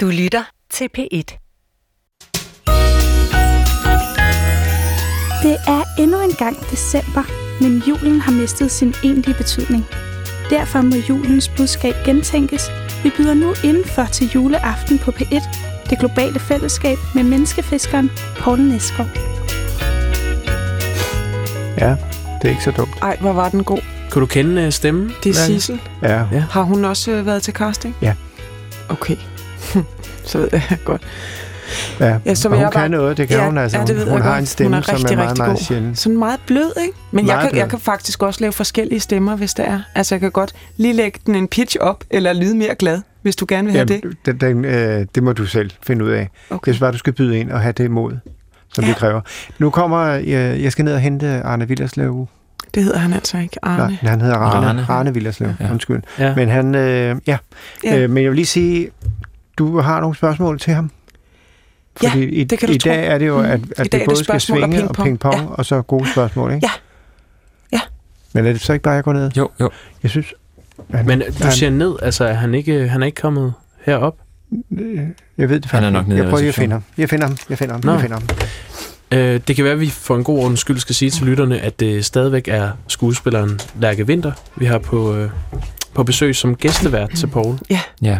Du lytter til P1. Det er endnu en gang december, men julen har mistet sin egentlige betydning. Derfor må julens budskab gentænkes. Vi byder nu indenfor til juleaften på P1, det globale fællesskab med menneskefiskeren Poul Næsgaard. Ja, det er ikke så dumt. Ej, hvor var den god. Kunne du kende uh, stemmen? Det er? Sissel. Ja, Ja. Har hun også øh, været til casting? Ja. Okay. så ved jeg godt. ja. Ja, så og hun jeg kan bare- noget, det kan Ja, hun altså. ja, det ved hun jeg har godt. en stemme, Hun er som rigtig, er meget, rigtig meget god. sjældent. Sådan meget blød, ikke? Men jeg Meget kan, blød. jeg kan faktisk også lave forskellige stemmer, hvis det er. Altså, jeg kan godt lige lægge den en pitch op, eller lyde mere glad, hvis du gerne vil have det. den, den, øh, det må du selv finde ud af. Okay. Jeg synes bare, du skal byde ind og have det mod, som ja. Det kræver. Nu kommer, øh, jeg skal ned og hente Arne Villerslev. Det hedder han altså ikke, Arne. Nej, han hedder Arne. Arne. Arne, Villerslev, ja. Undskyld. Ja. Men han, øh, ja. Ja. ja. Øh, men jeg vil lige sige, du har nogle spørgsmål til ham. Ja, Fordi i, det kan du i tro. dag er det jo, at, Mm. I at dag det er det både skal og svinge og ping-pong. ping-pong, Ja. og så gode spørgsmål, ikke? Ja. Ja. Men er det så ikke bare, jeg går ned? Jo, jo. Jeg synes... Han, Men du han, ser ned, altså er han ikke, han er ikke kommet herop? Jeg ved det faktisk Han er nok ikke. nede i Jeg prøver lige at finde ham. Jeg finder ham. Jeg finder ham. Nå. Jeg finder ham. Øh, det kan være, at vi for en god ordens skyld skal sige til lytterne, at det stadigvæk er skuespilleren Lærke Vinter, vi har på, øh, på besøg som gæstevært til Paul. Ja. Og-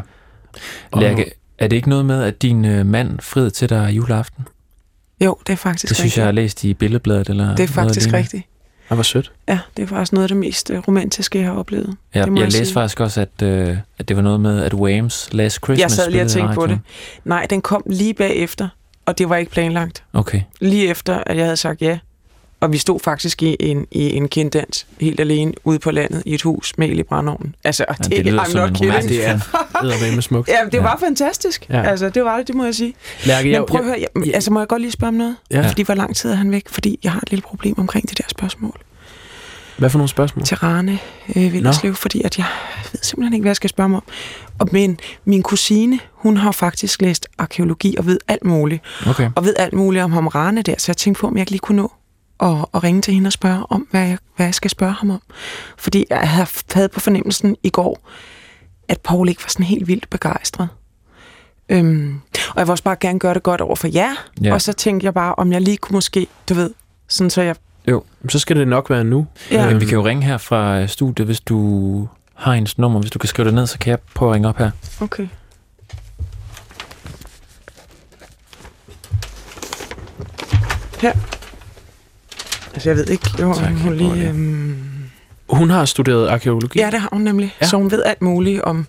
Lærke, er det ikke noget med, at din øh, mand friede til dig juleaften? Jo, det er faktisk Det synes jeg, jeg har rigtigt. læst i billedbladet. Eller Det er faktisk rigtigt. Han var sødt. Ja, det er faktisk noget af det mest øh, romantiske, jeg har oplevet. Ja, Det må jeg, jeg læste faktisk også, at, øh, at det var noget med, at Whams Last Christmas Jeg sad lige og tænkte på det. Nej, den kom lige bagefter, og det var ikke planlagt. Okay. Lige efter, at jeg havde sagt ja. Og vi stod faktisk i en, i en kinddans, helt alene, ude på landet, i et hus med el i brændeovnen. Altså, Ja, det, det lyder I'm som not en kidding. romantisk det er med smukt. Ja, det Ja. var fantastisk. Ja. Altså, det var det, det må jeg sige. Lærke, Men prøv at høre, jeg, ja. altså, må jeg godt lige spørge om noget? Ja. Fordi hvor lang tid er han væk? Fordi jeg har et lille problem omkring det der spørgsmål Hvad for nogle spørgsmål? til Rane øh, Villerslev, fordi at jeg ved simpelthen ikke, hvad jeg skal spørge mig om. Og men min kusine, hun har faktisk læst arkeologi og ved alt muligt. Okay. og ved alt muligt om ham Rane der, så jeg tænkte på, om jeg ikke lige kunne nå at, at ringe til hende og spørge om, hvad jeg, hvad jeg skal spørge ham om. Fordi jeg havde, havde på fornemmelsen i går, at Paul ikke var sådan helt vildt begejstret. Øhm, og jeg vil også bare gerne gøre det godt over for jer. Ja. Og så tænkte jeg bare, om jeg lige kunne måske, du ved, sådan så jeg... Så skal det nok være nu. Ja. Men vi kan jo ringe her fra øh, studiet, hvis du har hendes nummer. Hvis du kan skrive det ned, så kan jeg prøve at ringe op her. Okay. Her. Altså, jeg ved ikke, jo, Tak, hun lige... Øhm, Hun har studeret arkeologi. Ja, det har hun nemlig. Ja. Så hun ved alt muligt om,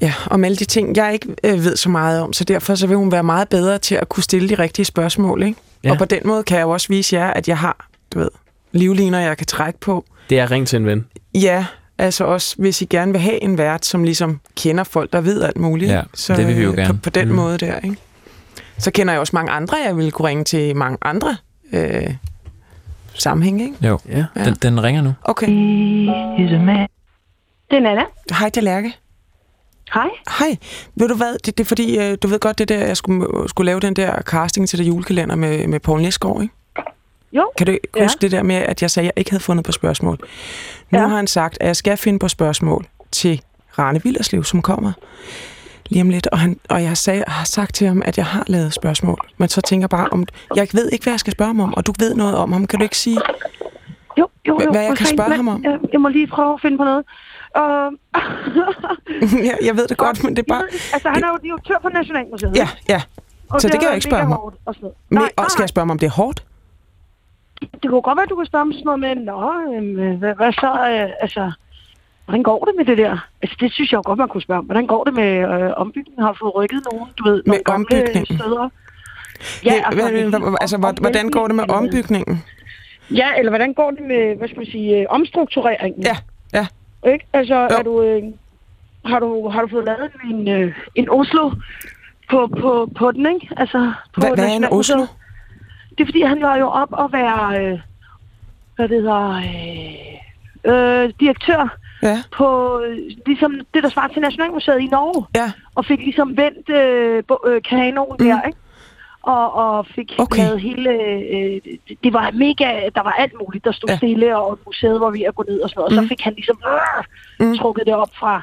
ja, om alle de ting, jeg ikke øh, ved så meget om. Så derfor så vil hun være meget bedre til at kunne stille de rigtige spørgsmål. Ikke? Ja. Og på den måde kan jeg jo også vise jer, at jeg har du ved, livliner, jeg kan trække på. Det er ring til en ven. Ja, altså også hvis I gerne vil have en vært, som ligesom kender folk, der ved alt muligt. Ja, så, det vil vi jo øh, gerne. På, på den Mm. måde der, ikke? Så kender jeg også mange andre, jeg vil kunne ringe til mange andre øh, sammenhæng, ikke? Jo, Ja. Den, den ringer nu. Okay. Det er Nana. Hej, det er Lærke. Hej. Hej. Ved du hvad, det, det er fordi, øh, du ved godt det der, jeg skulle, skulle lave den der casting til det julekalender med, med Poul Næsgaard, ikke? Jo. Kan du ikke Ja. huske det der med, at jeg sagde, at jeg ikke havde fundet på spørgsmål? Nu Ja. har han sagt, at jeg skal finde på spørgsmål til Rane Villerslev, som kommer lige om lidt. Og, han, og jeg sag, har sagt til ham, at jeg har lavet spørgsmål. Men så tænker jeg bare, om jeg ved ikke, hvad jeg skal spørge ham om, og du ved noget om ham. Kan du ikke sige, Jo, jo, jo. Hvad jeg kan spørge men, ham om? Jeg, jeg må lige prøve at finde på noget. Uh, jeg, jeg ved det godt, men det er bare... altså, han er jo direktør for Nationalmuseet. Ja, ja. og så det kan er jeg ikke spørge ham om. og. Men, Nej, og nej, skal jeg spørge ham, om det er hårdt? Det kunne godt være, at du kunne spørge om sådan noget med, Nå, øhm, hvad, hvad så, øh, altså, hvordan går det med det der? Altså, det synes jeg jo godt, man kunne spørge om. Hvordan går det med øh, ombygningen? Har fået rykket nogen, du ved, nogle gamle steder? Ja, altså, altså, hvad, altså, hvordan går det med om- ombygningen? Ja, eller hvordan går det med, hvad skal man sige, øh, omstruktureringen? Ja, ja. Ikke? Altså, Jo. er du, øh, har, du, har du fået lavet en, øh, en Oslo på, på, på den, ikke? Altså, på Hvad, hvad er en? Oslo? Det er fordi, han var jo op og være, øh, hvad det hedder, øh, øh, direktør Ja, på ligesom det, der svarer til Nationalmuseet i Norge. ja. Og fik ligesom vendt øh, øh, kanonen Mm. der, ikke? Og, og fik Okay. lavet hele... Øh, det- det var mega... Der var alt muligt, der stod Ja. stille, og museet var ved at gå ned og sådan noget. Og Mm. så fik han ligesom øh, Mm. trukket det op fra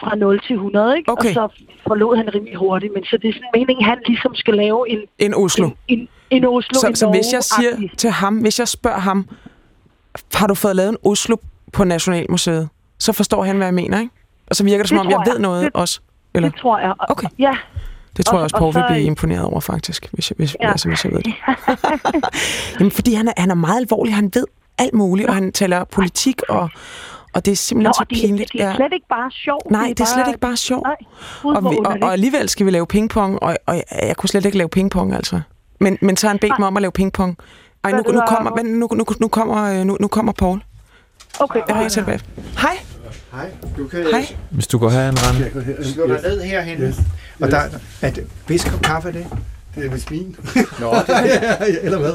fra 0 til 100, ikke? Okay. Og så forlod han rimelig hurtigt. Men så det er sådan meningen, han ligesom skal lave en, En Oslo. en, en, en Oslo, Så, en så hvis jeg siger til ham, hvis jeg spørger ham, har du fået lavet en Oslo på Nationalmuseet, så forstår han, hvad jeg mener, ikke? Og så virker det, som Det om jeg tror ved jeg. noget Det- også. Eller? Det tror jeg. Og- Okay. Ja, Det tror Og- jeg også, og Poul vil blive imponeret over, faktisk, hvis jeg, hvis, Ja. altså, hvis jeg ved det. Jamen, fordi han er, han er meget alvorlig. Han ved alt muligt, og han taler politik, og, og det er simpelthen Nå, så pinligt. det, det er slet ikke bare sjovt. Nej, det er slet ikke bare sjovt. Nej, Og, vi, og, og alligevel skal vi lave pingpong, og, og jeg, jeg kunne slet ikke lave pingpong, altså. Men, men så har han bedt mig om at lave pingpong. Ej, nu, nu, kommer, nu, nu, nu, kommer, øh, nu, nu kommer Paul. Okay, Jeg ringer tilbage. Hej. Hej, du kan, Hej. Hvis du går herhen, Rane. du slå dig ned herhen. Yes. Og der, at, hvis kop kaffe er det? Det er vist min. Nå, det Eller hvad?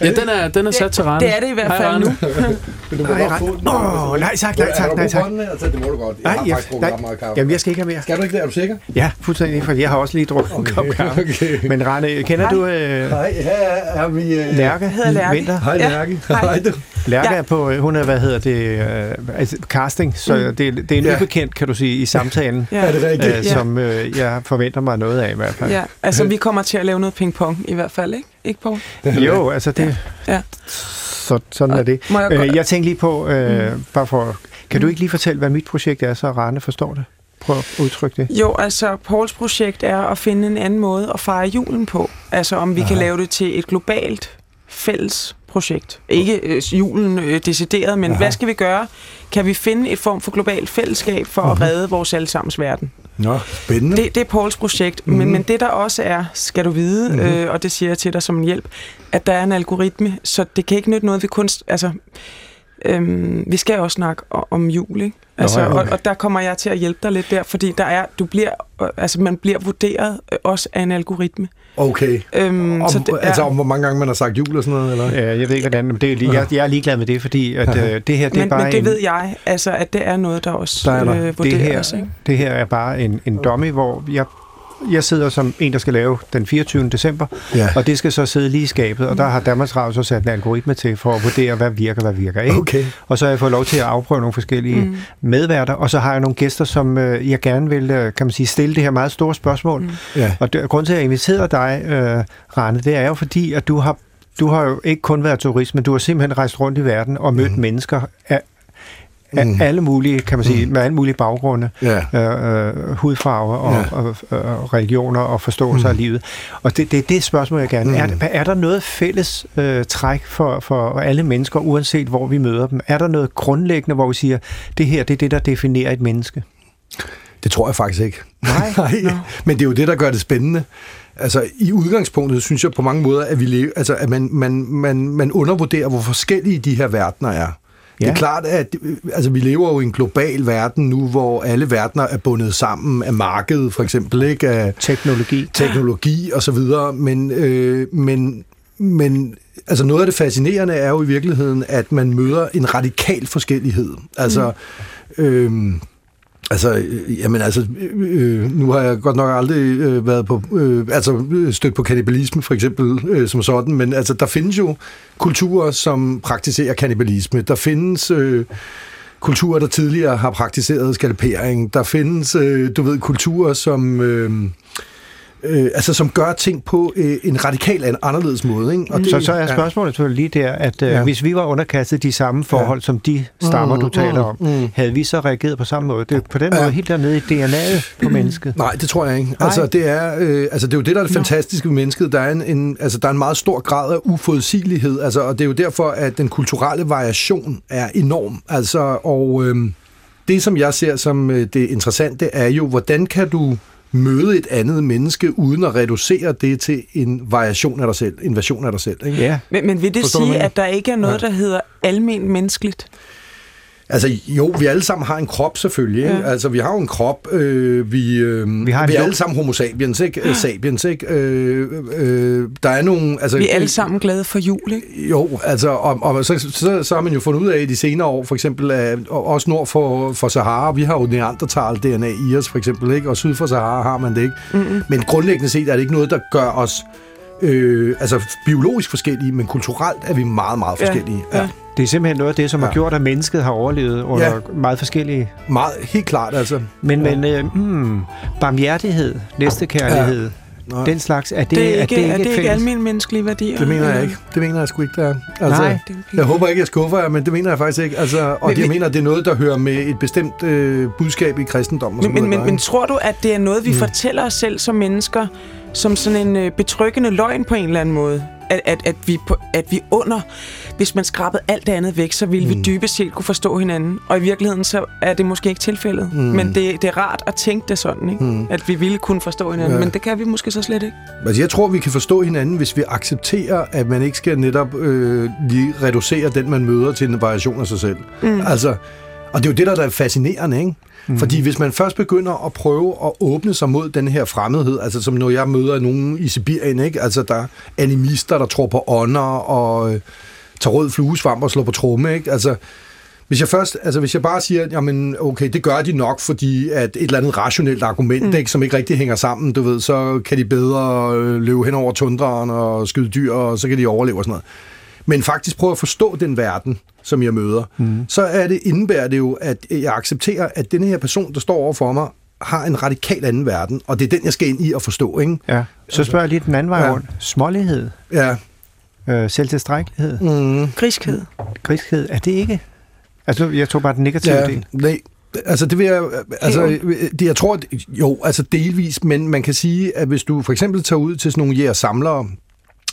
Ja, den er, den er sat til Rane. Det er det i hvert Hej, fald Rane. nu. Men du må Nej, godt få den. Åh, oh, nej tak, nej tak, nej tak. Altså, det må du godt. Jeg Nej, har jeg, faktisk nej, meget kaffe. jamen, jeg skal ikke have mere. Skal du ikke det? Er du sikker? Ja, fuldstændig, for jeg har også lige drukket en kop kaffe. okay. Men Rane, kender du øh, Hej, her er vi... Øh... Lærke? hedder Lærke. Vinter? Hej, Ja. Lærke. Hej. Hej, du. Lærke Ja. er på, øh, hun er, hvad hedder det, øh, altså casting, så det, det er en Ja. ubekendt, kan du sige, i samtalen, Ja. Er det rigtigt? øh, som øh, jeg forventer mig noget af i hvert fald. Ja, altså vi kommer til at lave noget pingpong i hvert fald, ikke? Ikke, Paul? Jo, altså det, Ja. Så, sådan er det. Må jeg Øh, jeg tænkte lige på, øh, bare for, kan du ikke lige fortælle, hvad mit projekt er, så Rane forstår det? Prøv at udtrykke det. Jo, altså Pauls projekt er at finde en anden måde at fejre julen på. Altså om vi Aha. kan lave det til et globalt fælles projekt. Ikke øh, julen øh, decideret, men Aha. hvad skal vi gøre? Kan vi finde et form for globalt fællesskab for at redde vores allesammens verden? Nå, spændende. Det, det er Pauls projekt, mm-hmm. men, men det der også er, skal du vide, mm-hmm. øh, og det siger jeg til dig som en hjælp, at der er en algoritme, så det kan ikke nytte noget, vi kun... Altså, øhm, vi skal også snakke om jul, ikke? Altså, ja, okay. og, og der kommer jeg til at hjælpe dig lidt der, fordi der er, du bliver, altså man bliver vurderet øh, også af en algoritme. Okay. Øhm, Om, så det, altså, om hvor mange gange man har sagt jul og sådan noget, eller? Øh, jeg ved ikke, hvordan, men det er lige, jeg, jeg er ligeglad med det, fordi at, øh, det her, det er men, bare men det en, ved jeg, altså, at det er noget, der også Der er der. øh, det vurderes. her, ikke? det her er bare en, en dummy, hvor jeg, jeg sidder som en, der skal lave den 24. december, Ja. og det skal så sidde lige i skabet, og der har Danmarks Radio så sat en algoritme til for at vurdere, hvad virker, hvad virker ikke. Okay. Og så har jeg fået lov til at afprøve nogle forskellige mm. medværter, og så har jeg nogle gæster, som øh, jeg gerne vil, øh, kan man sige, stille det her meget store spørgsmål. Mm. Ja. Og det, grund til, at jeg inviterede dig, øh, Rane, det er jo fordi, at du har, du har jo ikke kun været turist, men du har simpelthen rejst rundt i verden og mødt mm. mennesker af Mm. alle mulige, kan man sige, mm. med alle mulige baggrunde, Ja. øh, øh, hudfarver og, Ja. ja. og, og religioner og forståelse mm. af livet. Og det, det er det spørgsmål, jeg gerne... Mm. Er, er der noget fælles øh, træk for, for alle mennesker, uanset hvor vi møder dem? Er der noget grundlæggende, hvor vi siger, det her det er det, der definerer et menneske? Det tror jeg faktisk ikke. Nej? Nej, men det er jo det, der gør det spændende. Altså, i udgangspunktet synes jeg på mange måder, at, vi lever, altså, at man, man, man, man undervurderer, hvor forskellige de her verdener er. Ja. Det er klart, at øh, altså, vi lever jo i en global verden nu, hvor alle verdener er bundet sammen af markedet, for eksempel, ikke? Af Teknologi. teknologi og så videre, men, øh, men, men altså noget af det fascinerende er jo i virkeligheden, at man møder en radikal forskellighed. Altså, mm. øh, Altså, øh, jamen altså, øh, øh, nu har jeg godt nok aldrig øh, været på, øh, altså stødt på kannibalisme for eksempel øh, som sådan, men altså der findes jo kulturer, som praktiserer kannibalisme. Der findes øh, kulturer, der tidligere har praktiseret skalpering. Der findes, øh, du ved, kulturer, som... Øh, øh, altså som gør ting på øh, en radikal an- anderledes måde. Ikke? Og Det, så, så er spørgsmålet selvfølgelig lige der, at øh, Ja. ja. hvis vi var underkastet de samme forhold, ja. som de stammer, Mm, du taler om, mm, mm. havde vi så reageret på samme måde? Det er på den Ja. måde helt dernede i DNA'et på mennesket. Nej, det tror jeg ikke. Altså, det er, øh, altså, det er jo det, der er det fantastiske ved mennesket. Der er en, en, altså, der er en meget stor grad af uforudsigelighed, altså, og det er jo derfor, at den kulturelle variation er enorm. Altså, og øh, det, som jeg ser som øh, det interessante, er jo, hvordan kan du møde et andet menneske, uden at reducere det til en variation af dig selv, en version af dig selv. Ikke? Ja, Men, men vil det Forstår sige, at der ikke er noget, der hedder almen menneskeligt? Altså jo, vi alle sammen har en krop selvfølgelig. Ikke? Ja. Altså vi har jo en krop, øh, vi, øh, Vi har vi er alle sammen homo sapiens, ikke? Øh, sapiens, ikke? Øh, øh, der er nogle... Altså, Vi er alle sammen glade for jul, ikke? Jo, altså, og, og så, så, så har man jo fundet ud af i de senere år, for eksempel, at og også nord for, for Sahara, vi har jo Neandertal-DNA i os, for eksempel, ikke? og syd for Sahara har man det ikke. Mm-hmm. Men grundlæggende set er det ikke noget, der gør os Øh, altså biologisk forskellige, men kulturelt er vi meget, meget Ja, forskellige. ja. Det er simpelthen noget af det, som ja. har Ja. gjort, at mennesket har overlevet under Ja. ja. meget forskellige... Meget, helt klart, altså. Men, Ja. men øh, mm, barmhjertighed, næstekærlighed, Nej. ja. den slags, er det, Det er er ikke, det ikke, er det et ikke almindelige menneskelige værdier? Det mener jeg ikke. Det mener jeg sgu ikke, der er. Altså, Nej. Er Jeg håber ikke, jeg skuffer jer, men det mener jeg faktisk ikke. Altså, og Men- jeg men- mener, det er noget, der hører med et bestemt øh, budskab i kristendommen. og Men, men, men, men tror du, at det er noget, vi mm. fortæller os selv som mennesker, som sådan en øh, betryggende løgn på en eller anden måde? At, at, at, vi på, at vi under, hvis man skrabede alt det andet væk, så ville mm. vi dybest set kunne forstå hinanden. Og i virkeligheden, så er det måske ikke tilfældet. Mm. Men det, det er rart at tænke det sådan, ikke? Mm. At vi ville kunne forstå hinanden. Ja. Men det kan vi måske så slet ikke. Altså, jeg tror, vi kan forstå hinanden, hvis vi accepterer, at man ikke skal netop øh, lige reducere den, man møder til en variation af sig selv. Mm. Altså, og det er jo det, der er fascinerende, ikke? Mm. Fordi hvis man først begynder at prøve at åbne sig mod den her fremmedhed, altså som når jeg møder nogen i Sibirien, ikke? Altså der er animister, der tror på ånder og øh, tager rød fluesvamp og slår på tromme, ikke? Altså, hvis jeg først, altså hvis jeg bare siger, jamen okay, det gør de nok, fordi at et eller andet rationelt argument, mm. ikke, som ikke rigtig hænger sammen, du ved, så kan de bedre øh, løbe hen over tundraen og skyde dyr, og så kan de overleve og sådan noget. Men faktisk prøve at forstå den verden, som jeg møder, mm. så er det, indebærer det jo, at jeg accepterer, at denne her person, der står over for mig, har en radikal anden verden, og det er den, jeg skal ind i og forstå, ikke? Ja. Så spørger jeg lige den anden vej Ja. rundt. Smålighed, Ja. øh, selvtilstrækkelighed, Mm. Griskhed. griskhed, er det ikke? Altså, jeg tog bare den negative Ja, del. nej, altså det vil jeg, altså, det, jeg tror, at, jo, altså delvis, men man kan sige, at hvis du for eksempel tager ud til sådan nogle jæger samlere,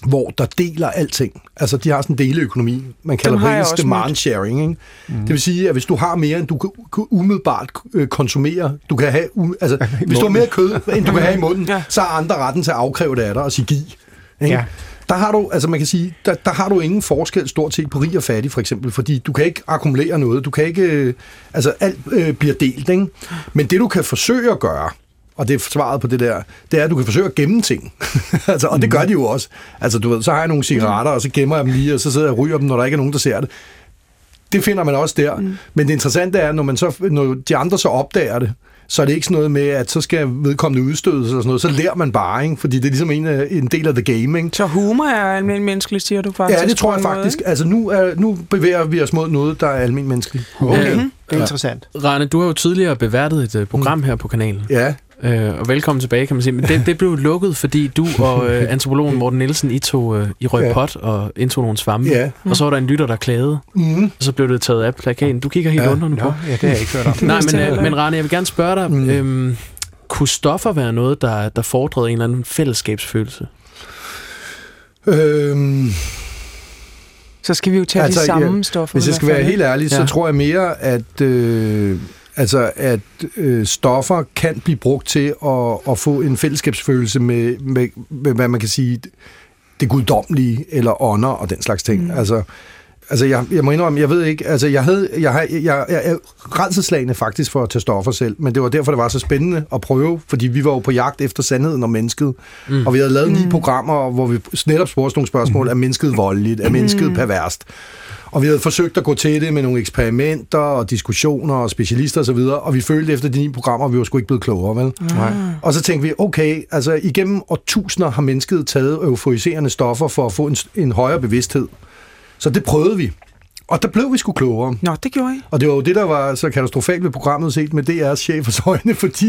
hvor der deler alting. Altså, de har sådan en deleøkonomi. Man kalder det engelsk også demand sharing. Ikke? Mm. Det vil sige, at hvis du har mere, end du kan, umiddelbart øh, konsumere, du kan have, um, altså, hvis du har mere kød, end du kan have i munden, Ja. så har andre retten til at afkræve det af dig og sige giv. Ikke? Ja. Der har du, altså man kan sige, der, der har du ingen forskel stort set på rig og fattig, for eksempel, fordi du kan ikke akkumulere noget, du kan ikke, øh, altså alt øh, bliver delt, ikke? Men det du kan forsøge at gøre, og det er svaret på det der, det er, at du kan forsøge at gemme ting. altså, og det gør de jo også. Altså, du ved, så har jeg nogle cigaretter, og så gemmer jeg dem lige, og så sidder jeg og ryger dem, når der ikke er nogen, der ser det. Det finder man også der. Mm. Men det interessante er, når, man så, når de andre så opdager det, så er det ikke sådan noget med, at så skal vedkommende udstødes eller sådan noget. Så lærer man bare, ikke? fordi det er ligesom en, af- en del af the game. Ikke? Så humor er almindelig menneskeligt, siger du faktisk? Ja, det tror jeg måde, faktisk. ikke? Altså nu, er, nu bevæger vi os mod noget, der er almindeligt menneskeligt. Okay, Mhm. det er interessant. Rane, du har jo tidligere beværtet et uh, program her på kanalen. Ja, Øh, og velkommen tilbage, kan man sige. Men det, det blev lukket, fordi du og øh, antropologen Morten Nielsen, I tog øh, i røg Ja. pot og indtog nogle svampe. ja. Og så var der en lytter, der klagede, Mm. og så blev det taget af plakaten. Du kigger helt Ja. ja. undrende på. Ja, det har jeg ikke hørt om. Nej, men, øh, men. Rane, jeg vil gerne spørge dig, Mm. øhm, kunne stoffer være noget, der, der fordrede en eller anden fællesskabsfølelse? Øhm, Så skal vi jo tage Altså, de samme ja, stoffer. hvis jeg skal være helt ærlig, så Ja. tror jeg mere, at, øh, altså, at øh, stoffer kan blive brugt til at, at få en fællesskabsfølelse med, med, med, hvad man kan sige, det guddommelige eller ånder og den slags ting. Mm. Altså, altså jeg, jeg må indrømme, jeg ved ikke, altså jeg, havde, jeg, har- jeg, jeg er redselslagende faktisk for at tage stoffer selv, men det var derfor, det var så spændende at prøve, fordi vi var jo på jagt efter sandheden om mennesket, mm. og vi havde lavet ni programmer, hvor vi netop spurgte nogle spørgsmål, er mennesket voldeligt, er mennesket perverst? Og vi havde forsøgt at gå til det med nogle eksperimenter og diskussioner og specialister osv., og, og vi følte efter de ni programmer, at vi var sgu ikke blevet klogere, vel? Nej. Og så tænkte vi, okay, altså igennem årtusinder har mennesket taget euforiserende stoffer for at få en, en højere bevidsthed. Så det prøvede vi. Og der blev vi sgu klogere. Nå, det gjorde I. Og det var jo det, der var så katastrofalt ved programmet set med DR's chefers øjne, fordi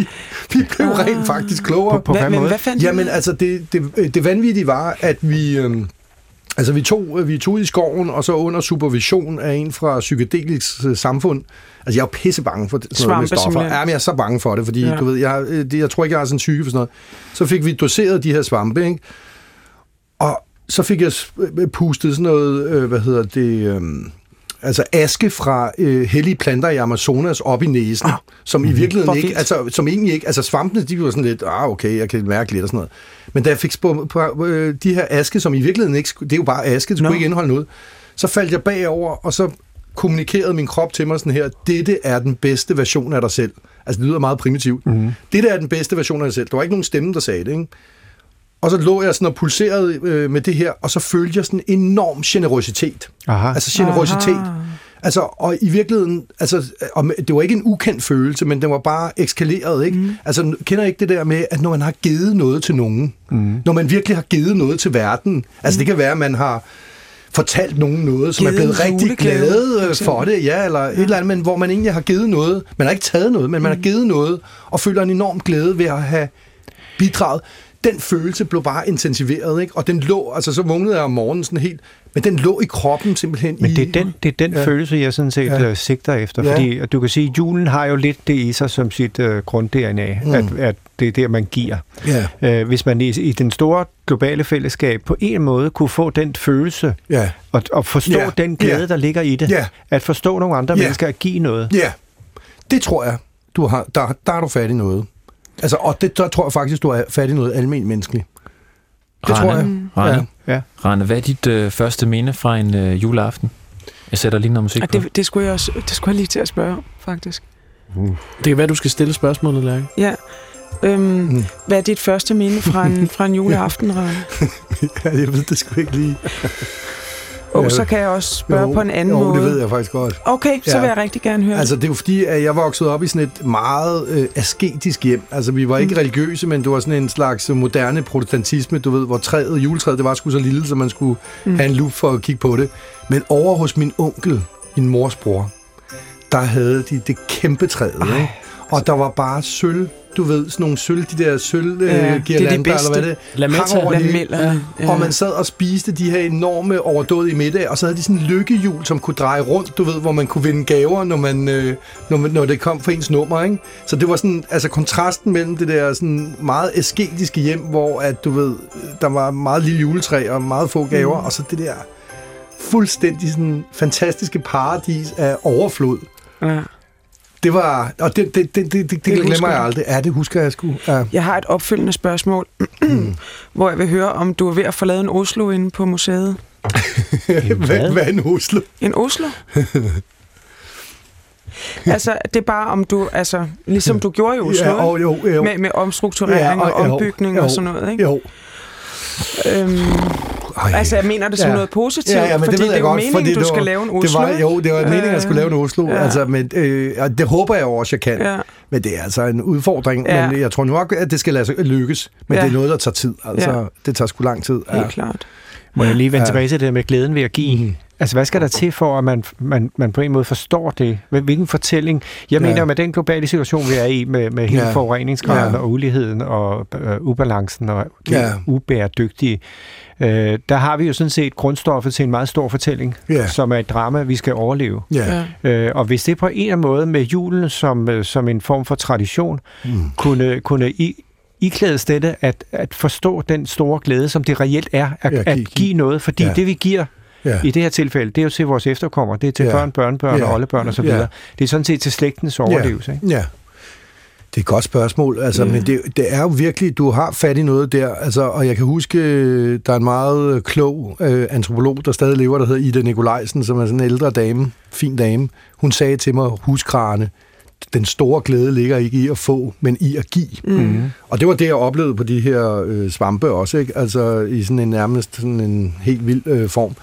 vi blev Ah. rent faktisk klogere. På, på Hva, hvad men måde? hvad fandt Jamen altså, det, det, det vanvittige var, at vi... Øhm, altså, vi tog, vi tog i skoven, og så under supervision af en fra psykedelisk øh, samfund. Altså, jeg er jo pisse bange for sådan noget med stoffer. Ja, men jeg er så bange for det, fordi, Ja. du ved, jeg, øh, det, jeg tror ikke, jeg har sådan en syge for sådan noget. Så fik vi doseret de her svampe, ikke? Og så fik jeg øh, pustet sådan noget, øh, hvad hedder det... Øh, altså aske fra øh, hellige planter i Amazonas op i næsen, ah. som i Hvor virkeligheden ikke, altså som egentlig ikke, altså svampene, de var sådan lidt, ah okay, jeg kan mærke lidt og sådan noget. Men da jeg fik på, på øh, de her aske, som i virkeligheden ikke, det er jo bare aske, det skulle Nå. ikke indeholde noget, så faldt jeg bagover, og så kommunikerede min krop til mig sådan her, dette er den bedste version af dig selv. Altså det lyder meget primitivt. Mm. Dette er den bedste version af dig selv. Der var ikke nogen stemme, der sagde det, ikke? Og så lå jeg sådan og pulserede øh, med det her, og så følte jeg sådan en enorm generøsitet. Aha. Altså generøsitet. Aha. Altså, og i virkeligheden, altså, og det var ikke en ukendt følelse, men den var bare ekskaleret, ikke? Mm. Altså, kender ikke det der med, at når man har givet noget til nogen, mm. når man virkelig har givet noget til verden, altså det kan være, at man har fortalt nogen noget, som Givet er blevet rigtig for øh, for det, ja, eller ja. et eller andet, men hvor man egentlig har givet noget. Man har ikke taget noget, men man Mm. har givet noget, og føler en enorm glæde ved at have bidraget. Den følelse blev bare intensiveret, ikke? Og den lå, altså så vågnede jeg om morgenen sådan helt, men den lå i kroppen simpelthen Men i... det er den, det er den Ja. følelse, jeg sådan set Ja. ja. sigter efter. Ja. Fordi at du kan sige, julen har jo lidt det i sig som sit øh, grund-DNA, Mm. at, at det er der, man giver. Ja, Øh, hvis man i, i den store globale fællesskab på en måde kunne få den følelse, ja, og, og forstå Ja. den glæde, Ja. der ligger i det, ja, at forstå nogle andre Ja. mennesker, at give noget. ja. Det tror jeg, du har, der, der er du fat i noget. Altså, og det, der tror jeg faktisk, du er fat i noget almen menneskeligt. Det tror jeg. Rane, Ja. Rane, hvad er dit øh, første minde fra en øh, juleaften? Jeg sætter lige noget musik Og på. det, det, skulle jeg også, det skulle jeg lige til at spørge om, faktisk. Det kan være, du skal stille spørgsmålet, Lærke. Ja. Øhm, mm. Hvad er dit første minde fra en, fra en juleaften, Rane? Ja, jeg ved det sgu ikke lige. Og Ja. så kan jeg også spørge Jo, på en anden jo, måde. det ved jeg faktisk godt. Okay, så Ja. vil jeg rigtig gerne høre Altså, det er jo fordi, at jeg voksede op i sådan et meget øh, asketisk hjem. Altså, vi var ikke Mm. religiøse, men det var sådan en slags moderne protestantisme, du ved, hvor træet, juletræet, det var sgu så lille, så man skulle mm. Have en lup for at kigge på det. Men over hos min onkel, min mors bror, der havde de det kæmpe træet, ikke? Og der var bare sølv, du ved, sådan nogle sølv, de der sølv øh, Ja, det er de girlander, eller bedste. hvad det Lametta. det hele. Lamellerne. Ja. Og man sad og spiste de her enorme overdådige middag, og så havde de sådan en lykkehjul, som kunne dreje rundt, du ved, hvor man kunne vinde gaver, når, man, øh, når, man, når det kom for ens nummer, ikke? Så det var sådan, altså kontrasten mellem det der sådan meget asketiske hjem, hvor at, du ved, der var meget lille juletræ og meget få gaver, mm. og så det der fuldstændig sådan fantastiske paradis af overflod. Ja. Det var, og det, det, det, det, det, det, glemmer jeg aldrig. Ja, det husker jeg sgu. Ja. Jeg har et opfølgende spørgsmål, hvor jeg vil høre, om du er ved at få lavet en Oslo inde på museet. hvad, hvad er en Oslo? En Oslo? altså, det er bare om du, altså, ligesom du gjorde i Oslo, Ja, og, jo, jo. med, med omstrukturering Ja, og, og- jo, ombygning jo, og sådan noget, ikke? Jo. Øhm, Ej. altså, jeg mener det som Ja. noget positivt, Ja, ja, men det fordi ved det, jeg er jo godt, meningen, fordi du det skal var- lave en Oslo. Det var, jo, det var meningen, at jeg skulle lave en Oslo. Ja. Ja. Altså, men, øh, og det håber jeg også, jeg kan. Ja. Ja. Men det er altså en udfordring. Ja. Ja. Men jeg tror nok, at det skal lade sig lykkes. Men Ja. ja. det er noget, der tager tid. Altså, Ja. ja. det tager sgu lang tid. Helt klart. Må jeg lige vende Ja. ja. tilbage til det med glæden ved at give? Mm. Altså, hvad skal der til for, at man, man, man på en måde forstår det? Hvil- Hvilken fortælling? Jeg Ja. ja. mener, med den globale situation, vi er i, med, med hele Ja. ja. forureningsgraden Ja. og uligheden og øh, ubalancen og det Ja. ja. ubæredygtige, øh, der har vi jo sådan set grundstoffet til en meget stor fortælling, Ja. som er et drama, vi skal overleve. Ja. Ja. Øh, og hvis det på en eller anden måde med julen som, øh, som en form for tradition, Mm. kunne, kunne i, iklædes dette at, at forstå den store glæde, som det reelt er, at, Ja, ja, give- at give noget. Fordi Ja. ja. det, vi giver Ja. i det her tilfælde, det er jo til vores efterkommere, det er til Ja. ja. børn, børnebørn Ja. og oldebørn osv. Ja. Ja. Det er sådan set til slægtens overlevelse. Ikke? Ja. Det er et godt spørgsmål, altså, Ja. men det, det er jo virkelig, du har fat i noget der, altså, og jeg kan huske, der er en meget øh, klog øh, antropolog, der stadig lever, der hedder Ida Nikolajsen, som er sådan en ældre dame, fin dame. Hun sagde til mig, huskrane, den store glæde ligger ikke i at få, men i at give. Mm. Og det var det, jeg oplevede på de her øh, svampe også, ikke? Altså i sådan en nærmest sådan en helt vild øh, form.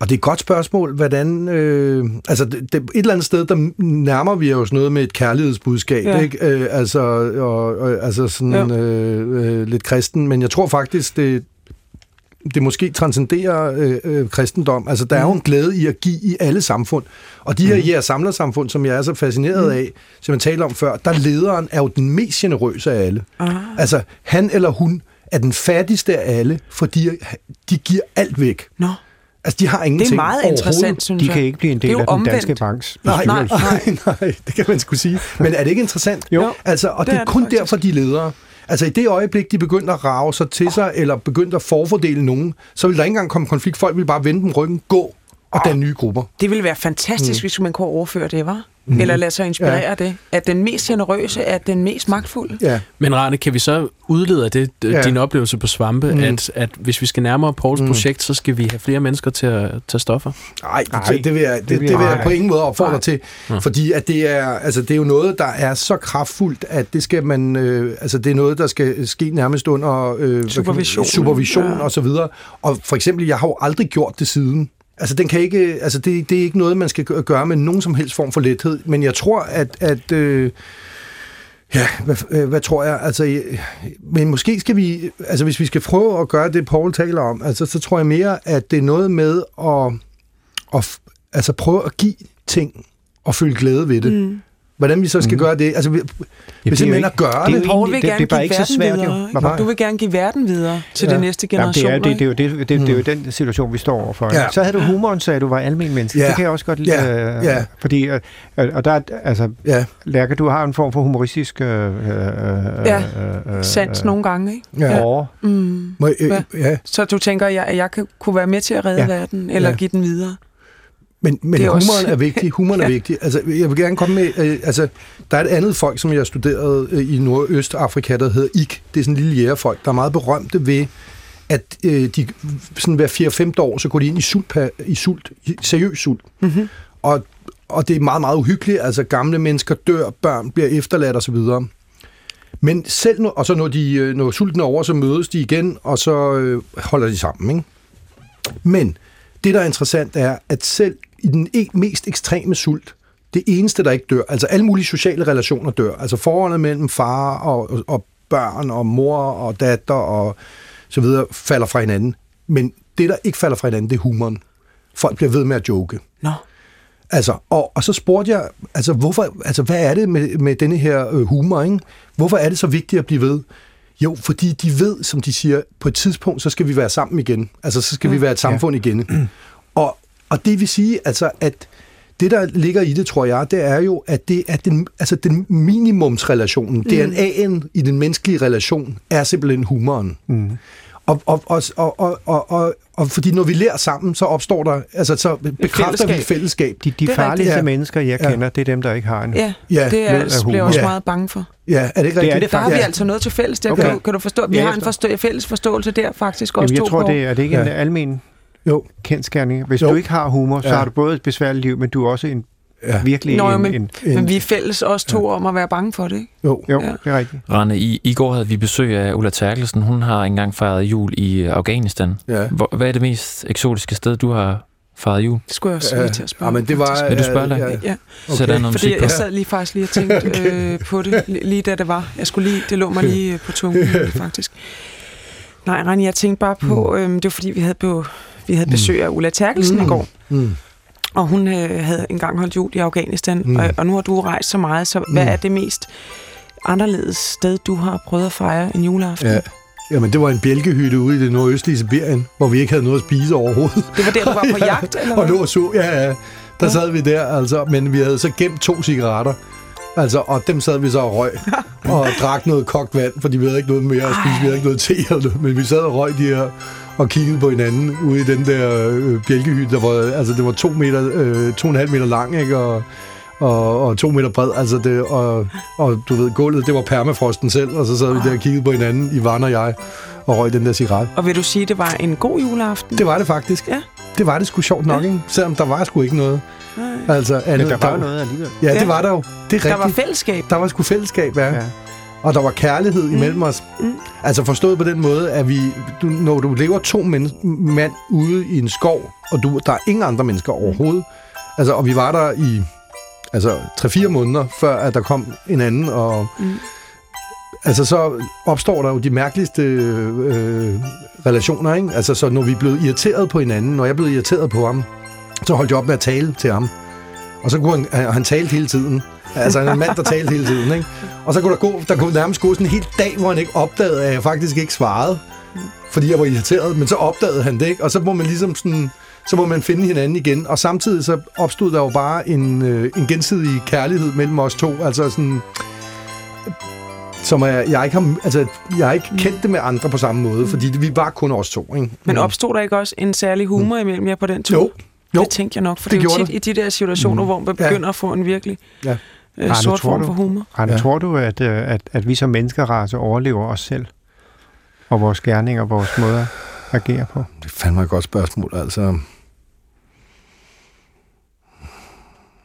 Og det er et godt spørgsmål, hvordan... Øh, altså, det, det, et eller andet sted, der nærmer vi os noget med et kærlighedsbudskab, Ja. ja. ikke? Øh, altså, og, og, altså sådan øh, øh, lidt kristen, men jeg tror faktisk, det, det måske transcenderer øh, øh, kristendom. Altså, der er jo en glæde i at give i alle samfund. Og de her mm. samlersamfund, som jeg er så fascineret mm. af, som jeg talte om før, der lederen er jo den mest generøse af alle. Ah. Altså, han eller hun er den fattigste af alle, fordi de giver alt væk. Nå, Altså, de har det ingenting er meget interessant, synes De jeg. kan ikke blive en Det del af den omvendt. danske banks Nej, nej, nej, nej, det kan man sgu sige. Men er det ikke interessant? Jo. Altså, og Det det, er er det kun faktisk. derfor, de er ledere. Altså i det øjeblik, de begyndte at rave sig til sig, eller begyndte at forfordele nogen, så ville der ikke engang komme konflikt. Folk ville bare vende dem ryggen, gå og danne nye grupper. Det ville være fantastisk, mm. hvis man kunne overføre det, var? Mm. Eller lade sig inspirere ja. af det. At den mest generøse er den mest magtfulde. Ja. Men Rane, kan vi så udlede af det, Ja. ja. din oplevelse på svampe, Mm. at, at hvis vi skal nærmere Pauls Mm. projekt, så skal vi have flere mennesker til at tage stoffer? Nej, det, det vil jeg, det, det vil jeg på ingen måde opfordre til. Nå. Fordi at det, er, altså, det er jo noget, der er så kraftfuldt, at det skal man, øh, altså, det er noget, der skal ske nærmest under øh, Supervision. supervision Ja. og så videre. Og for eksempel, jeg har jo aldrig gjort det siden. Altså, den kan ikke, altså det, det er ikke noget, man skal gøre med nogen som helst form for lethed, men jeg tror, at, at øh, ja, hvad, øh, hvad tror jeg, altså, men måske skal vi, altså hvis vi skal prøve at gøre det, Paul taler om, altså, så tror jeg mere, at det er noget med at, at altså, prøve at give ting og føle glæde ved det. Mm. Hvordan vi så skal mm. gøre det, altså, vi, vi er jo simpelthen at ikke- gøre det er det. jo Paul egentlig- vil det- gerne det er bare give ikke så verden svært, jo. videre. Nej. Du vil gerne give verden videre til Ja. de næste Jamen, det, generationer. er, det, det, er jo det, det, det, det er jo Mm. den situation, vi står overfor. Ja. Ja. Så havde du humoren, sagde du var almen menneske. Ja. Det kan jeg også godt lide. Ja. øh, Ja. Fordi, øh, og der er, altså, Ja, Lærke, du har en form for humoristisk øh, øh, Ja. øh, øh, Sans nogle gange, ikke? ja. Åre. Mm. Må, øh, Ja. ja. Så du tænker, at jeg, at jeg kan, kunne være med til at redde Ja. verden, eller Ja. give den videre? Men, men er humoren også- er vigtig. Humoren er Ja. vigtig. Altså, jeg vil gerne komme med... Øh, altså, der er et andet folk, som jeg studerede øh, i Nordøstafrika, der hedder Ik. Det er sådan en lille jægerfolk, der er meget berømte ved, at øh, de sådan hver 4-5 år, så går de ind i sult, i sult i seriøs sult. Mm-hmm. Og, og det er meget, meget uhyggeligt. Altså, gamle mennesker dør, børn bliver efterladt osv. Men selv når, og så når, de, øh, når sulten er over, så mødes de igen, og så øh, holder de sammen. Ikke? Men det, der er interessant, er, at selv i den mest ekstreme sult, det eneste, der ikke dør, altså alle mulige sociale relationer dør, altså forholdet mellem far og, og, og børn og mor og datter og så videre, falder fra hinanden. Men det, der ikke falder fra hinanden, det er humoren. Folk bliver ved med at joke. Nå. Altså, og, og så spurgte jeg, altså, hvorfor, altså, hvad er det med, med denne her øh, humor, ikke? Hvorfor er det så vigtigt at blive ved? Jo, fordi de ved, som de siger, på et tidspunkt, så skal vi være sammen igen. Altså, så skal vi være et samfund igen. Og, det vil sige, altså, at det, der ligger i det, tror jeg, det er jo, at det er den, altså den minimumsrelationen, DNA'en i den menneskelige relation, er simpelthen humoren. Mm. Og, og, og, og, og, og, og, og fordi når vi lærer sammen, så opstår der, altså så bekræfter vi et fællesskab. fællesskab. De, de farligste rigtigt, ja. mennesker, jeg Ja. kender, det er dem, der ikke har en. Ja, Ja, det er, af jeg bliver humor. også Ja. meget bange for. Ja, er det ikke Det er rigtigt? det Der har vi ja. altså noget til fælles. Der Okay. kan, du, kan du forstå? Vi Ja, har en forstå, fælles forståelse der faktisk også Jamen, jeg to tror, på. det er, er det ikke en Ja. almen Jo. kendskærning. Hvis Jo. du ikke har humor, så Ja. har du både et besværligt liv, men du er også en Ja. virkelig Nå, en, men, en... men vi er fælles også to om at være bange for det, ikke? Jo. Jo, Ja. det er rigtigt. Rane, i, i går havde vi besøg af Ulla Terkelsen. Hun har engang fejret jul i Afghanistan. Ja. Hvor, hvad er det mest eksotiske sted, du har fejret jul? Det skulle jeg også lige til at spørge. Ja, men det var... Vil du spørge, Lærke? ja, Ja, Okay. Sæt der noget fordi jeg sad lige faktisk lige og tænkte øh, på det, li- lige da det var. Jeg skulle lige, det lå mig lige øh, på tungen, øh, faktisk. Nej, Rani, jeg tænkte bare på, øh, det var fordi, vi havde, på, vi havde besøg af Ulla Terkelsen Mm. i går, Mm. og hun øh, havde engang holdt jul i Afghanistan, Mm. og, og nu har du rejst så meget, så hvad Mm. er det mest anderledes sted, du har prøvet at fejre en juleaften? Ja. Jamen, det var en bjælkehytte ude i det nordøstlige Sibirien, hvor vi ikke havde noget at spise overhovedet. Det var der, du var på jagt, eller Og hvad? lå og så, ja, ja. Der Ja. sad vi der, altså, men vi havde så gemt to cigaretter. Altså, og dem sad vi så og røg, og drak noget kogt vand, fordi vi havde ikke noget mere at spise, vi havde ikke noget te eller noget, men vi sad og røg de her, og kiggede på hinanden ude i den der øh, bjælkehytte, der var, altså det var to, meter, øh, to og en halv meter lang, ikke, og, og, og to meter bred, altså det, og, og du ved, gulvet, det var permafrosten selv, og så sad vi der og kiggede på hinanden, Ivan og jeg, og røg den der cigaret. Og vil du sige, det var en god juleaften? Det var det faktisk. Ja. Det var det sgu sjovt nok, ikke? Selvom der var sgu ikke noget. Nej. Altså, Men andet, der var jo noget alligevel. Ja, det Ja. var der jo. Det er Der var rigtigt. fællesskab. Der var sgu fællesskab, ja. Ja. Og der var kærlighed mm. imellem os. Mm. Altså forstået på den måde, at vi, du, når du lever to men, mand ude i en skov, og du, der er ingen andre mennesker overhovedet. Altså, og vi var der i altså 3-4 måneder, før at der kom en anden, og Mm. altså så opstår der jo de mærkeligste øh, relationer, ikke? Altså så når vi blevet irriteret på hinanden, når jeg blevet irriteret på ham, så holdt jeg op med at tale til ham. Og så kunne han, han talte hele tiden. Altså en mand, der talte hele tiden, ikke? Og så kunne der gå, der kunne nærmest gå sådan en hel dag, hvor han ikke opdagede, at jeg faktisk ikke svarede. Fordi jeg var irriteret, men så opdagede han det, ikke? Og så må man ligesom sådan, så må man finde hinanden igen. Og samtidig så opstod der jo bare en, øh, en gensidig kærlighed mellem os to. Altså sådan, som jeg, jeg ikke har, altså, jeg har ikke kendt det med andre på samme måde, fordi vi var kun os to, ikke? Men opstod der ikke også en særlig humor imellem jer på den tur? Jo, jo. Det tænkte jeg nok, for Det det, det er jo tit i de der situationer, Mm. hvor man Ja. begynder at få en virkelig Ja. Øh, Arne, sort tror form du- for humor. Arne, Ja. tror du, at, øh, at, at vi som menneskerace overlever os selv? Og vores gerninger og vores måder at agere på? Det er fandme et godt spørgsmål, altså.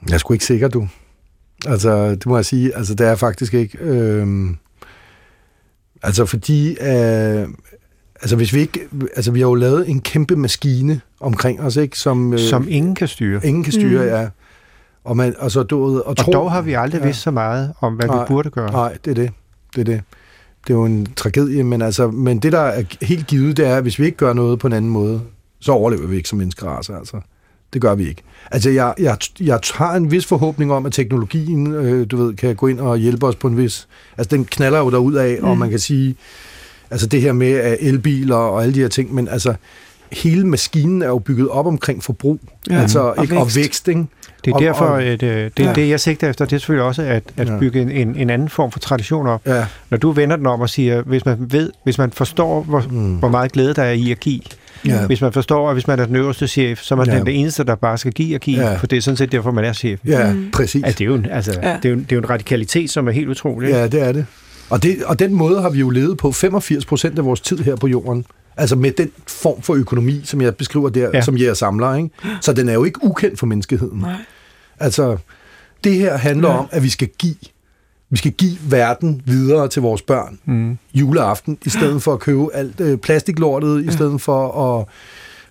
Jeg er sgu ikke sikker, du. Altså, det må jeg sige. Altså, det er jeg faktisk ikke. Øhm, altså, fordi... Øh, altså hvis vi ikke, altså vi har jo lavet en kæmpe maskine omkring os, ikke? Som, øh, Som ingen kan styre. ingen kan styre, mm. ja. Og, man, og så du, ved, og, Og tro, dog har vi aldrig Ja. vidst så meget om, hvad vi Nej, burde gøre. Nej, det er det. Det er det. Det er jo en tragedie, men, altså, men det, der er helt givet, det er, at hvis vi ikke gør noget på en anden måde, så overlever vi ikke som menneskerace, altså. Det gør vi ikke. Altså, jeg, jeg, jeg har en vis forhåbning om, at teknologien, øh, du ved, kan gå ind og hjælpe os på en vis... Altså, den knaller jo derud af, mm. og man kan sige, altså det her med elbiler og alle de her ting, men altså, hele maskinen er jo bygget op omkring forbrug, Ja, altså, og ikke, og vækst. vækst, ikke? Det er Og- derfor, og- at, øh, det, Ja. det jeg sigter efter, det er selvfølgelig også at, at Ja. bygge en, en, en anden form for tradition op. Ja, Når du vender den om og siger, hvis man ved, hvis man forstår, hvor, Mm. hvor meget glæde der er i at give, ja. hvis man forstår, at hvis man er den øverste chef, så er man Ja. den eneste, der bare skal give og give, Ja. for det er sådan set derfor, man er chef. Ja, Mm. præcis. Altså, det, er jo en, altså, Ja. det, er jo, en- det er jo en radikalitet, som er helt utrolig. Ja, det er det. Og, det. og den måde har vi jo levet på 85 procent af vores tid her på jorden. Altså med den form for økonomi, som jeg beskriver der, ja. Som jeg samler. Ikke? Så den er jo ikke ukendt for menneskeheden. Nej. Altså, det her handler ja. om, at vi skal give vi skal give verden videre til vores børn Mm. juleaften, i stedet for at købe alt øh, plastiklortet, i stedet for at,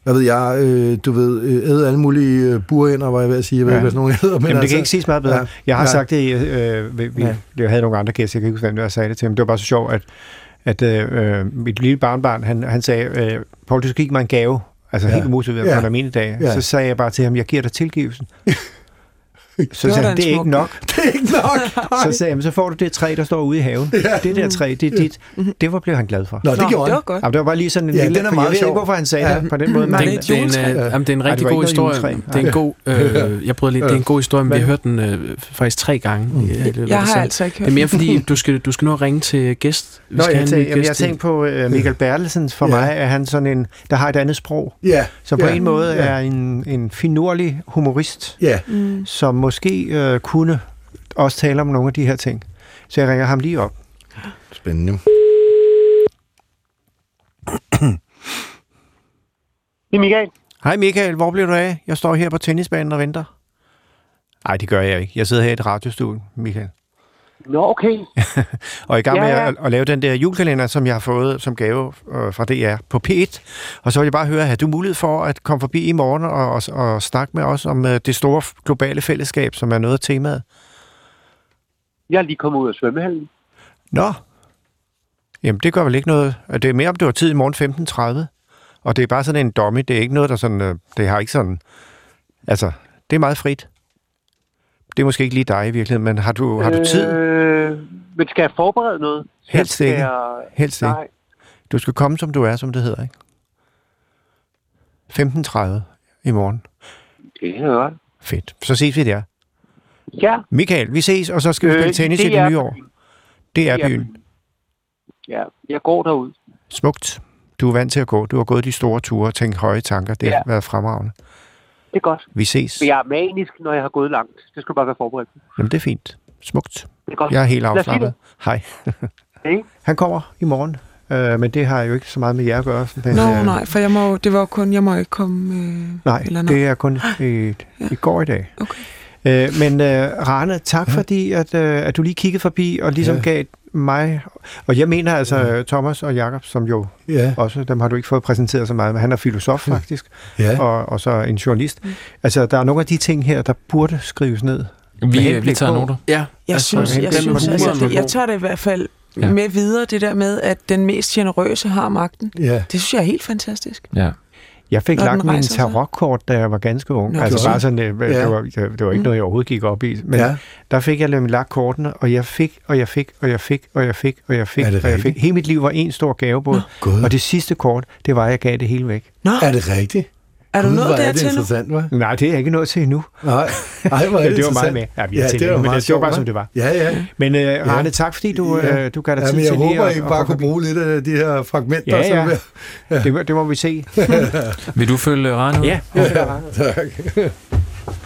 hvad ved jeg, øh, du ved, øh, æde alle mulige øh, burender, var jeg ved at sige, jeg ved Ja. ikke, hvad sådan nogle hedder. Men Jamen, det altså, kan ikke siges meget bedre. ja. Jeg har Ja. sagt det, øh, vi, vi, Ja. jeg havde nogle andre gæster, jeg kan ikke huske, hvem jeg sagde det til, men det var bare så sjovt, at, at øh, mit lille barnbarn, han, han sagde, øh, Paul, du skal give mig en gave, altså Ja. helt motiveret Ja. på en almindelig dag. Ja. Så sagde jeg bare til ham, jeg giver dig tilgivelsen. Så sagde han, det er ikke nok. Det er ikke nok. Så sagde jeg, "Men så får du det træ, der står ude i haven. Ja. Det der træ, det er dit. Det var blev han glad for. Nå, det Nå, gjorde det han. var godt. Jamen, det var bare lige sådan en Ja, lille... den er meget jeg ved sjov. ikke, hvorfor han sagde Ja. det på den måde. Men- det er et det, er en, øh, jamen, det er en Ej, det rigtig var god historie. Det er en god, øh, jeg prøvede lige, det er en god historie, men vi har hørt den øh, faktisk tre gange. Mm. i det, Jeg der har så- altså ikke hørt Det er mere fordi, du skal, du skal nå at ringe til gæst. Vi Nå, skal jeg, ny jamen, jeg tænkte på uh, Michael Bertelsen. For Ja. mig er han sådan en, der har et andet sprog. Ja, Så på en måde er en, en finurlig humorist, Ja, som måske øh, kunne også tale om nogle af de her ting. Så jeg ringer ham lige op. spændende. Det er Michael. Hej Michael, hvor bliver du af? Jeg står her på tennisbanen og venter. Nej, det gør jeg ikke. Jeg sidder her i et radiostudie, Michael. Nå, okay. Og i gang med ja. at, at lave den der julekalender, som jeg har fået som gave øh, fra DR på P1. Og så vil jeg bare høre, har du mulighed for at komme forbi i morgen og, og, og snakke med os om øh, det store globale fællesskab, som er noget af temaet? Jeg er lige kommet ud af svømmehallen. Nå. Jamen, det gør vel ikke noget. Det er mere, om det var tid i morgen 15.30. Og det er bare sådan en dummy. Det er ikke noget, der sådan... øh, Det har ikke sådan... Altså, det er meget frit. Det er måske ikke lige dig i virkeligheden, men har du, har du tid? Øh, men skal jeg forberede noget? Helst ikke. Jeg... Helst ikke. Nej. Du skal komme, som du er, som det hedder, ikke? 15.30 i morgen. Det er godt. Fedt. Så ses vi der. Ja. Michael, vi ses, og så skal vi spille tennis i det nye år. Det er byen. Ja, jeg går derud. Smukt. Du er vant til at gå. Du har gået de store ture og tænkt høje tanker. Det har Ja. været fremragende. Det er godt. Vi ses. Men jeg er manisk, når jeg har gået langt. Det skal du bare være forberedt på. Jamen, det er fint. Smukt. Det er godt. Jeg er helt afslappet. Hej. Hej. Han kommer i morgen, øh, men det har jo ikke så meget med jer at gøre. Men, Nå, øh, nej, for jeg må, det var jo kun, jeg må ikke komme... Øh, Nej, Eller nej. det er kun i, i går i dag. Okay. Øh, men øh, Rane, tak ja. fordi, at, øh, at du lige kiggede forbi og ligesom Ja. ja. gav mig... Og jeg mener altså ja. Thomas og Jakob, som jo Ja, også, dem har du ikke fået præsenteret så meget, men han er filosof faktisk, ja. og, og så en journalist. Altså, der er nogle af de ting her, der burde skrives ned. Vi, vi tager på- noter. Ja, Jeg altså, synes, jeg, synes altså, det, jeg tager det i hvert fald ja. med videre, det der med, at den mest generøse har magten. ja. Det synes jeg er helt fantastisk. Ja. Jeg fik Når lagt den min rejser sig. tarotkort, da jeg var ganske ung. Nå, altså bare sådan, øh, Ja. det, var, det, det var ikke Mm. noget, jeg overhovedet gik op i. Men ja. der fik jeg nemlig lagt kortene, og jeg fik, og jeg fik, og jeg fik, og jeg fik, og jeg fik, det og jeg fik. Hele mit liv var en stor gavebåd. Og det sidste kort, det var, at jeg gav det hele væk. Nå, Er det rigtigt? Er du Gud, nået er dertil nu? interessant, hva'? Nej, det er jeg ikke nået til endnu. Nej, Ej, hvor er det, det var meget med. Ja, vi Ja, er det var men meget det, var bare, som det var. Ja, ja. Men Ja. Rane, tak fordi du, Ja. øh, du gav dig ja tid jeg til lige håber, at- I at bare kunne bruge lidt af de her fragmenter. Ja, ja. Som jeg... Det, må- det må vi se. Vil du følge ud? Ja, Ja, tak.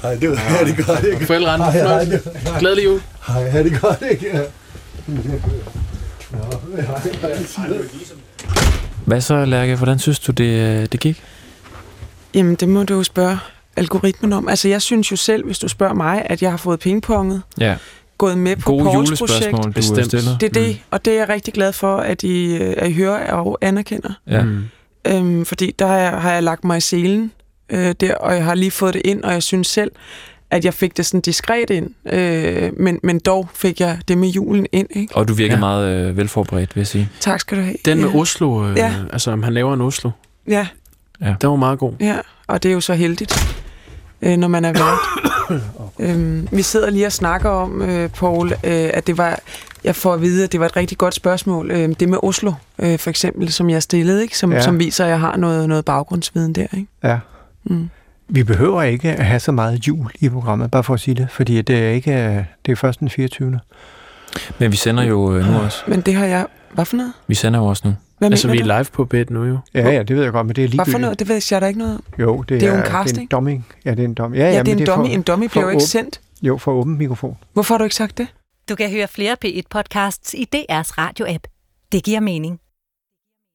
Hej, det var ja, det godt, ikke? Farvel, Rane. Hej, hej. Glædelig jul. hej, hej, det godt, ikke? Ja. Hvad så, Lærke? Hvordan synes du, det, øh, det gik? Jamen, det må du jo spørge algoritmen om. Altså, jeg synes jo selv, hvis du spørger mig, at jeg har fået pingponget Ja. gået med på Gode Pauls projekt. du Bestemt. Det er det, og det er jeg rigtig glad for, at I, øh, at I hører og anerkender. Ja. Mm. Øhm, fordi der har jeg, har jeg lagt mig i selen øh, der, og jeg har lige fået det ind, og jeg synes selv, at jeg fik det sådan diskret ind. Øh, men, men dog fik jeg det med julen ind, ikke? Og du virker Ja. ja. meget øh, velforberedt, vil jeg sige. Tak skal du have. Den med ja. Oslo, øh, Ja. altså om han laver en Oslo, Ja, den var meget god. ja, og det er jo så heldigt, øh, når man er vært. øhm, vi sidder lige og snakker om, øh, Paul, øh, at det var, jeg får at vide, at det var et rigtig godt spørgsmål. Øh, det med Oslo, øh, for eksempel, som jeg stillede, ikke? Som, Ja. ja. som viser, at jeg har noget, noget baggrundsviden der. Ikke? Ja. Mm. Vi behøver ikke at have så meget jul i programmet, bare for at sige det, fordi det er ikke øh, det er først den 24. Men vi sender jo øh, nu også. Men det har jeg... Hvad for noget? Vi sender jo også nu. Hvad Altså, vi du? er live på bed nu jo. Ja, ja, det ved jeg godt, men det er Hvad ligegyldigt. for noget? Det ved jeg da ikke noget om. Jo, det, Det er jo en Det er casting. en domming. Ja, det er en domming. Ja, Ja, ja, det er en for- dummy. En dummy bliver for jo ikke åben- sendt. Jo, for åben mikrofon. Hvorfor har du ikke sagt det? Du kan høre flere P1-podcasts i DR's radio-app. Det giver mening.